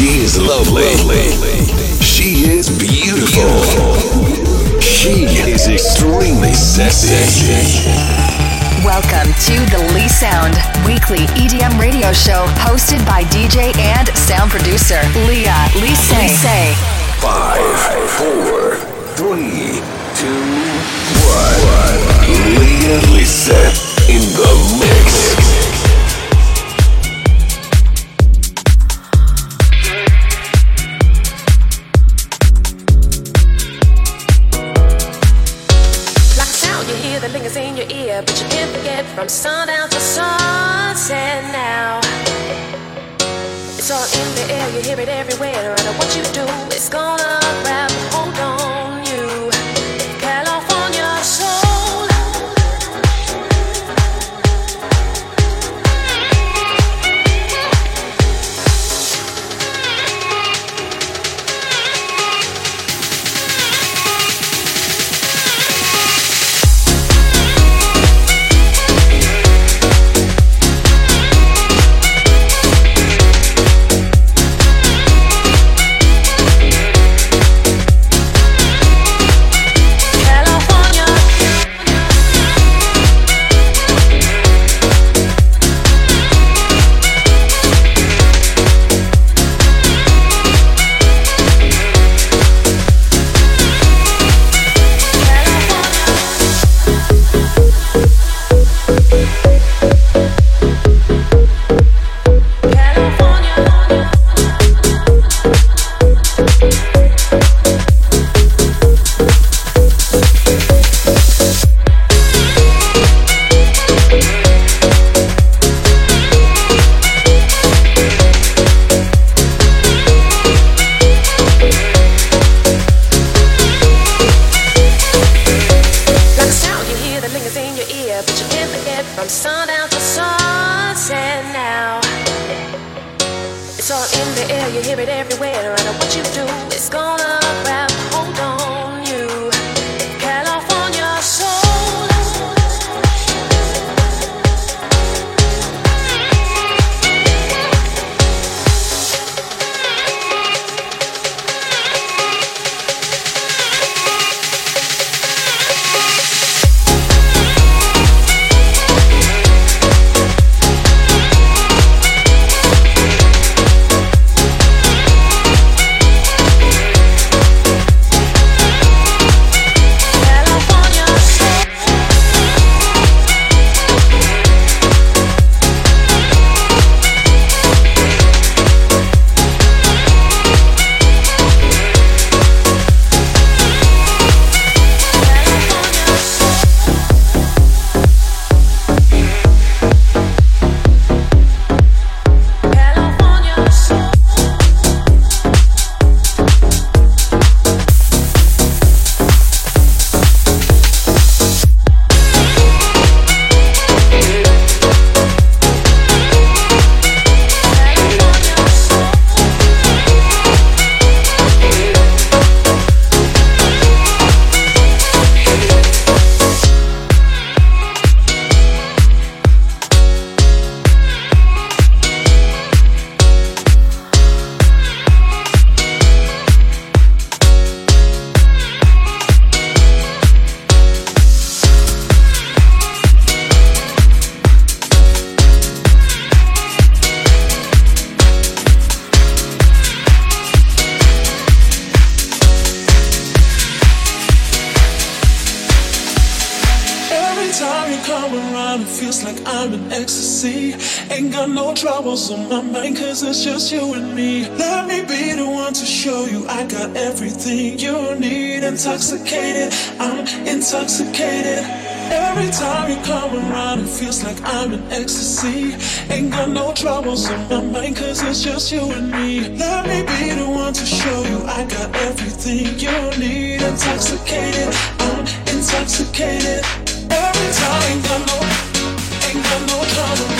She is lovely. She is beautiful. She is extremely sexy. Welcome to the Lee Sound Weekly EDM radio show hosted by DJ and sound producer Leah Lise. Five, four, three, two, one. Leah Lise in the mix. Intoxicated. I'm intoxicated. Every time you come around, it feels like I'm in ecstasy. Ain't got no troubles in my mind, cause it's just you and me. Let me be the one to show you I got everything you need. Intoxicated, I'm intoxicated. Every time, ain't got no, ain't got no trouble.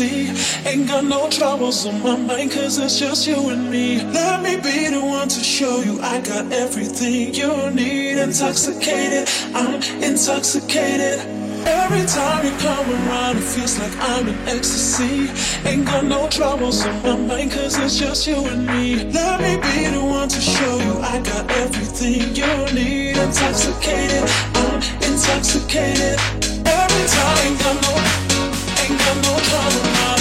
Ain't got no troubles on my mind, cause it's just you and me. Let me be the one to show you I got everything you need. Intoxicated, I'm intoxicated. Every time you come around, it feels like I'm in ecstasy. Ain't got no troubles on my mind, cause it's just you and me. Let me be the one to show you I got everything you need. Intoxicated, I'm intoxicated. Every time, ain't got no trouble. Every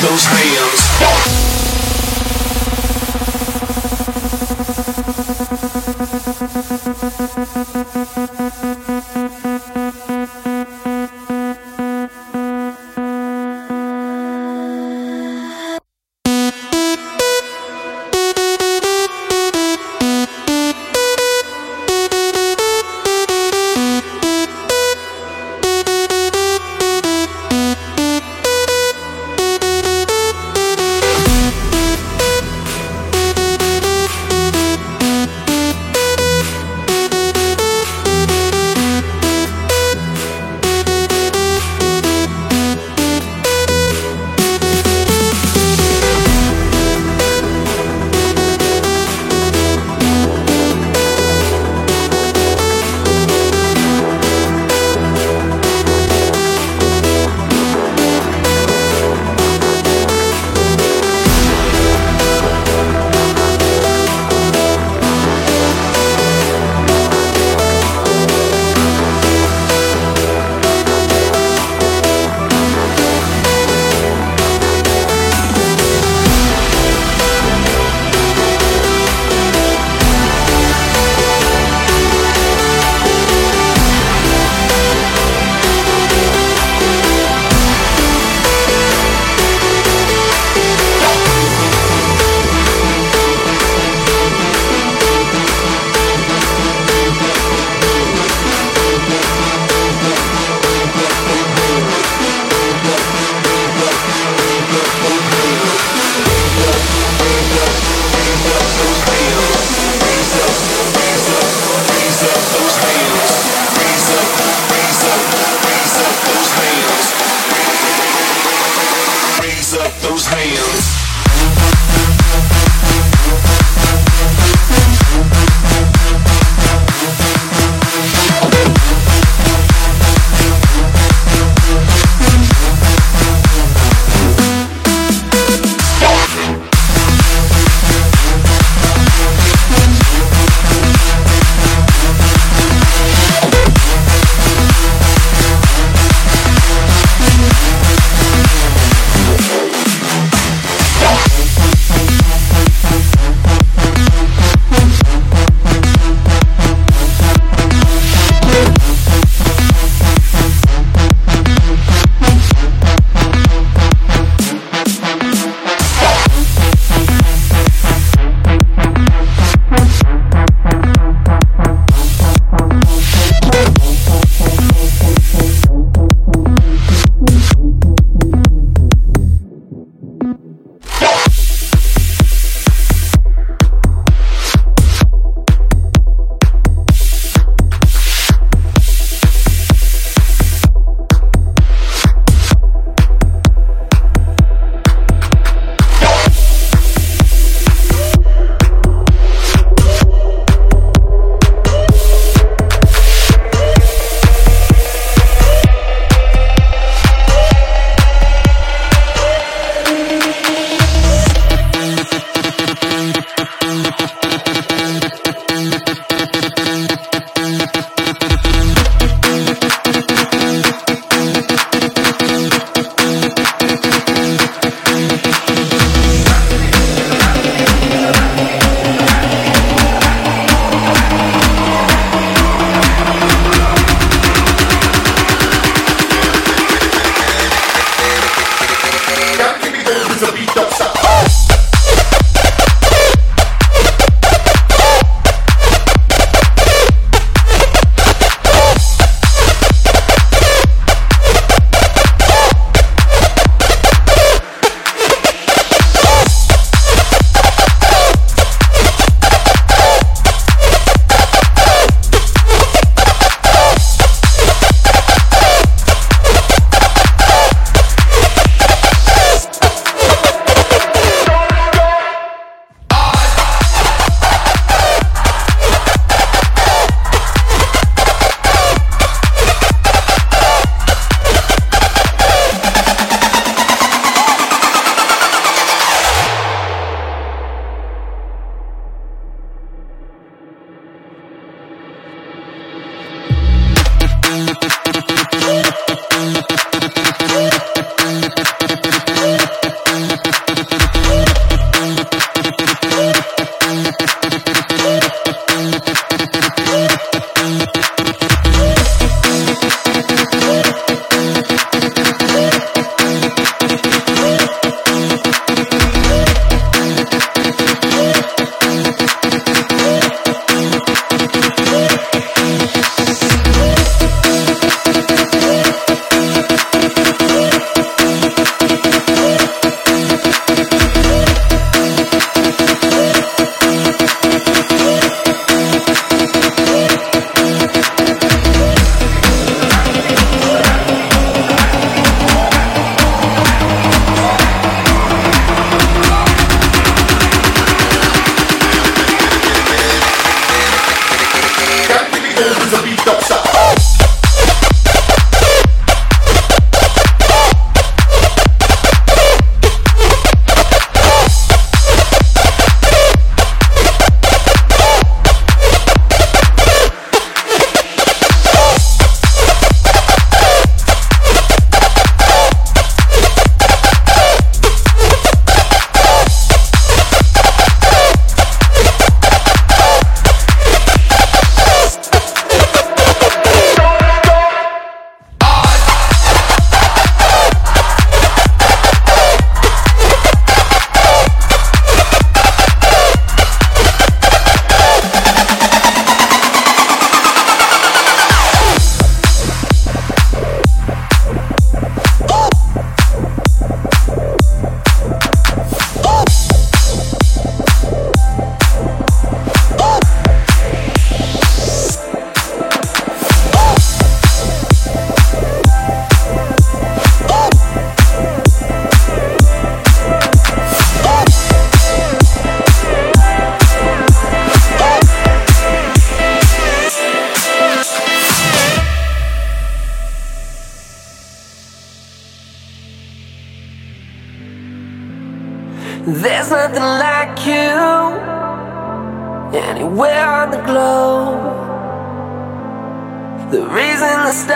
Those hands.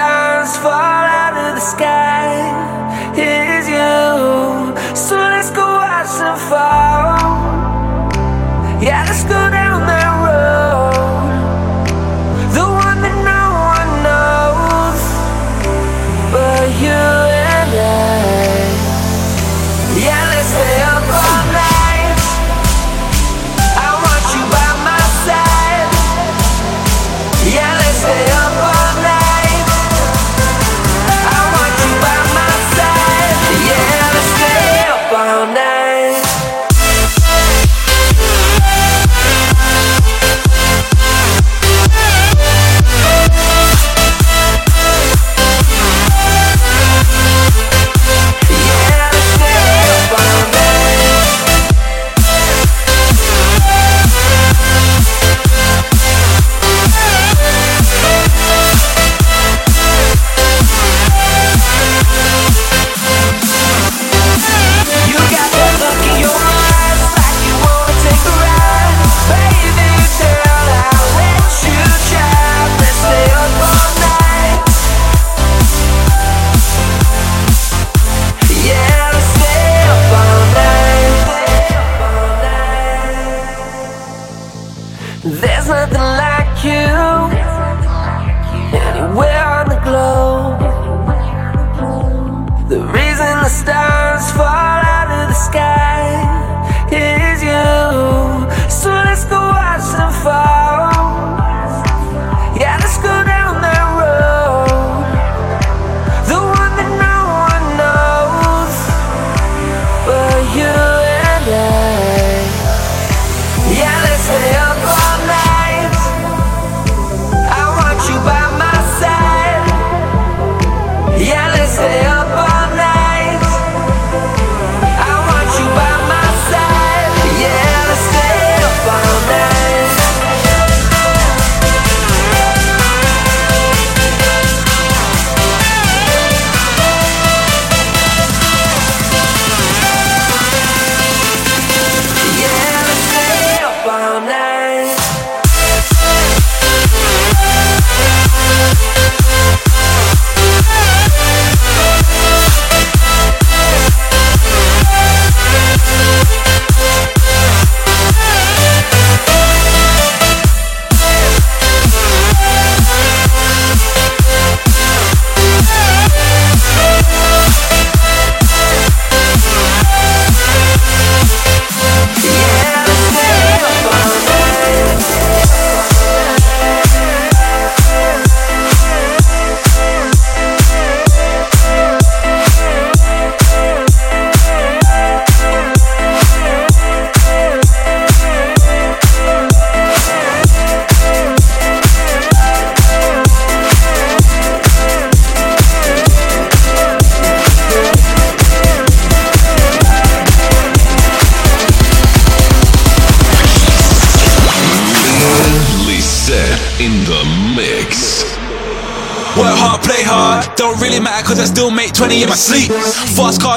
stars fall out of the sky is you. So let's go watch them fall.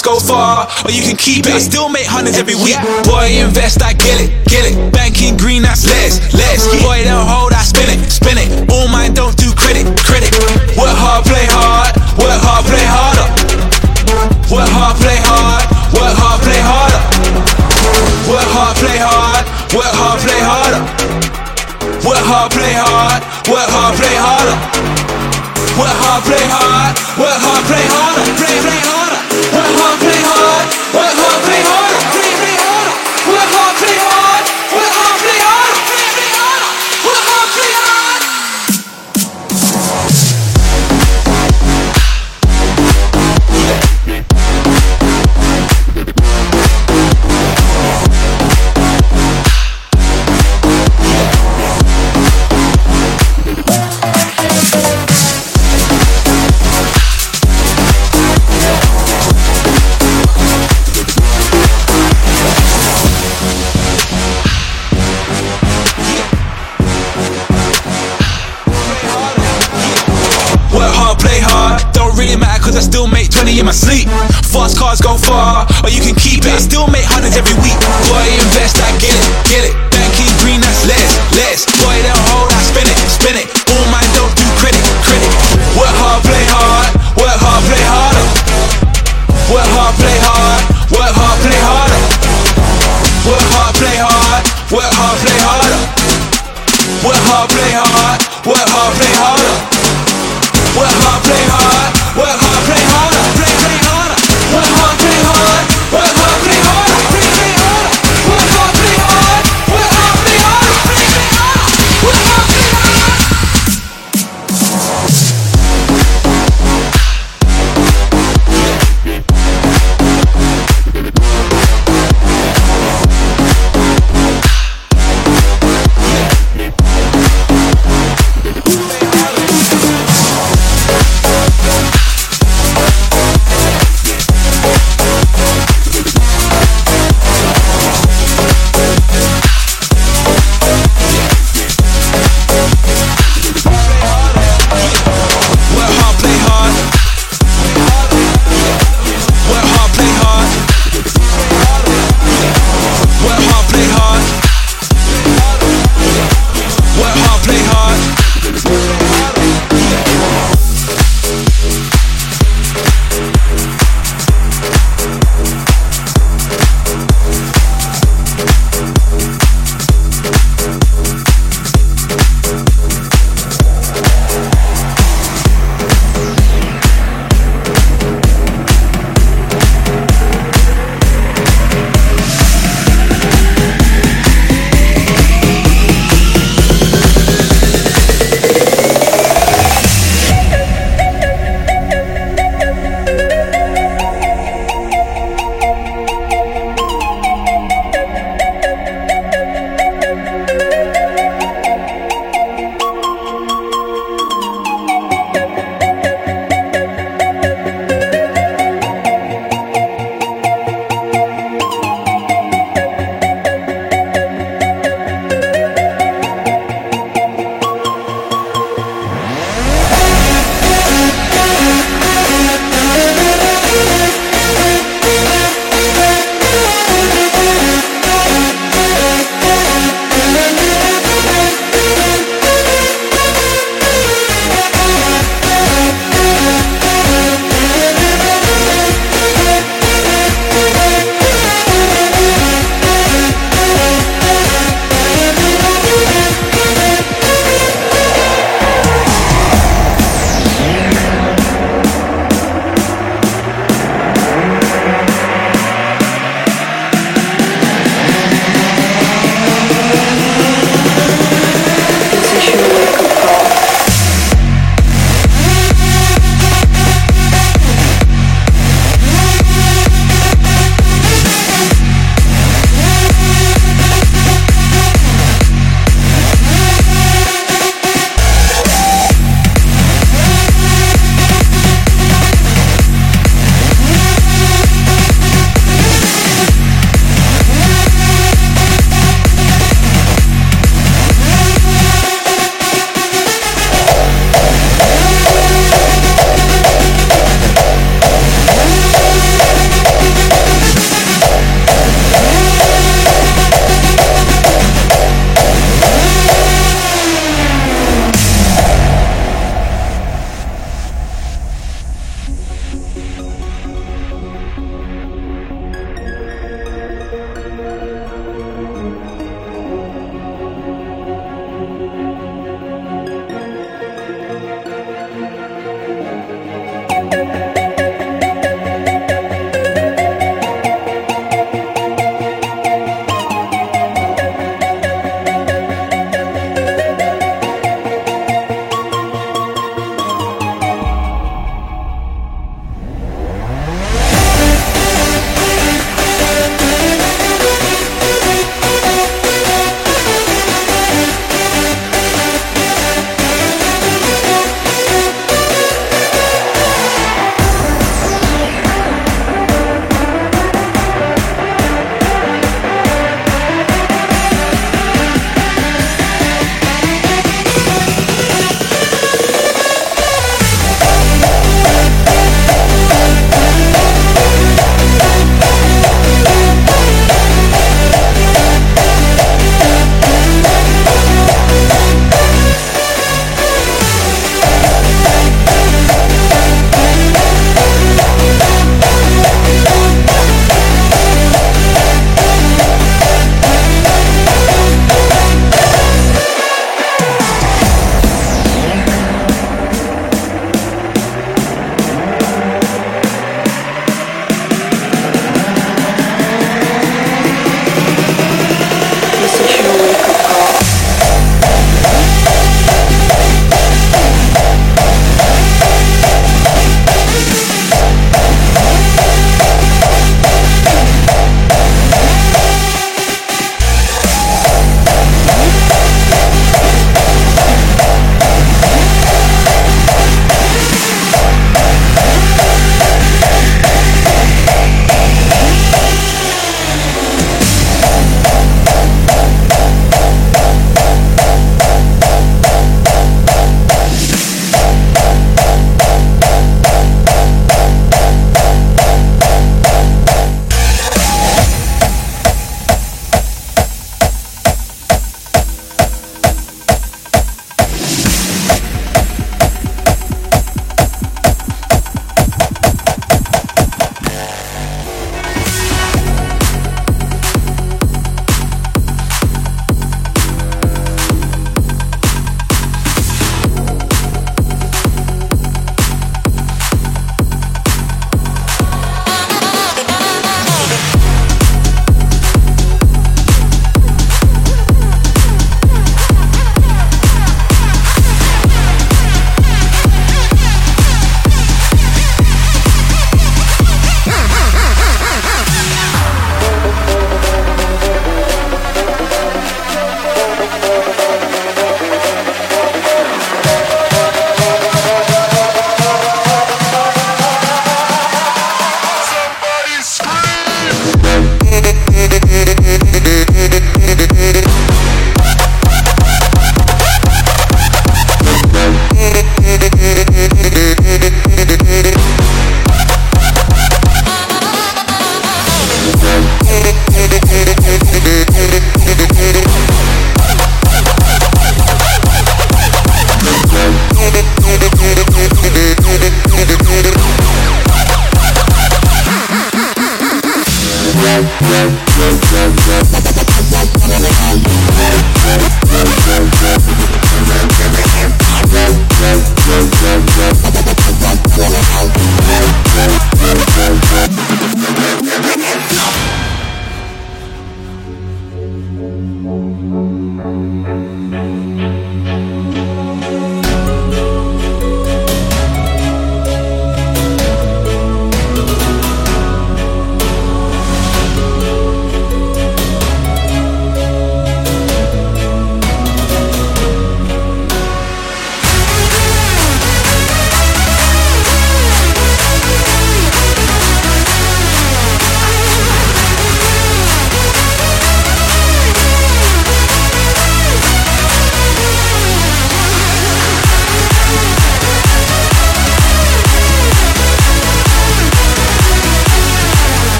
go far, or you can keep it. I still make hundreds every week. Boy, invest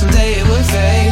someday it would fade.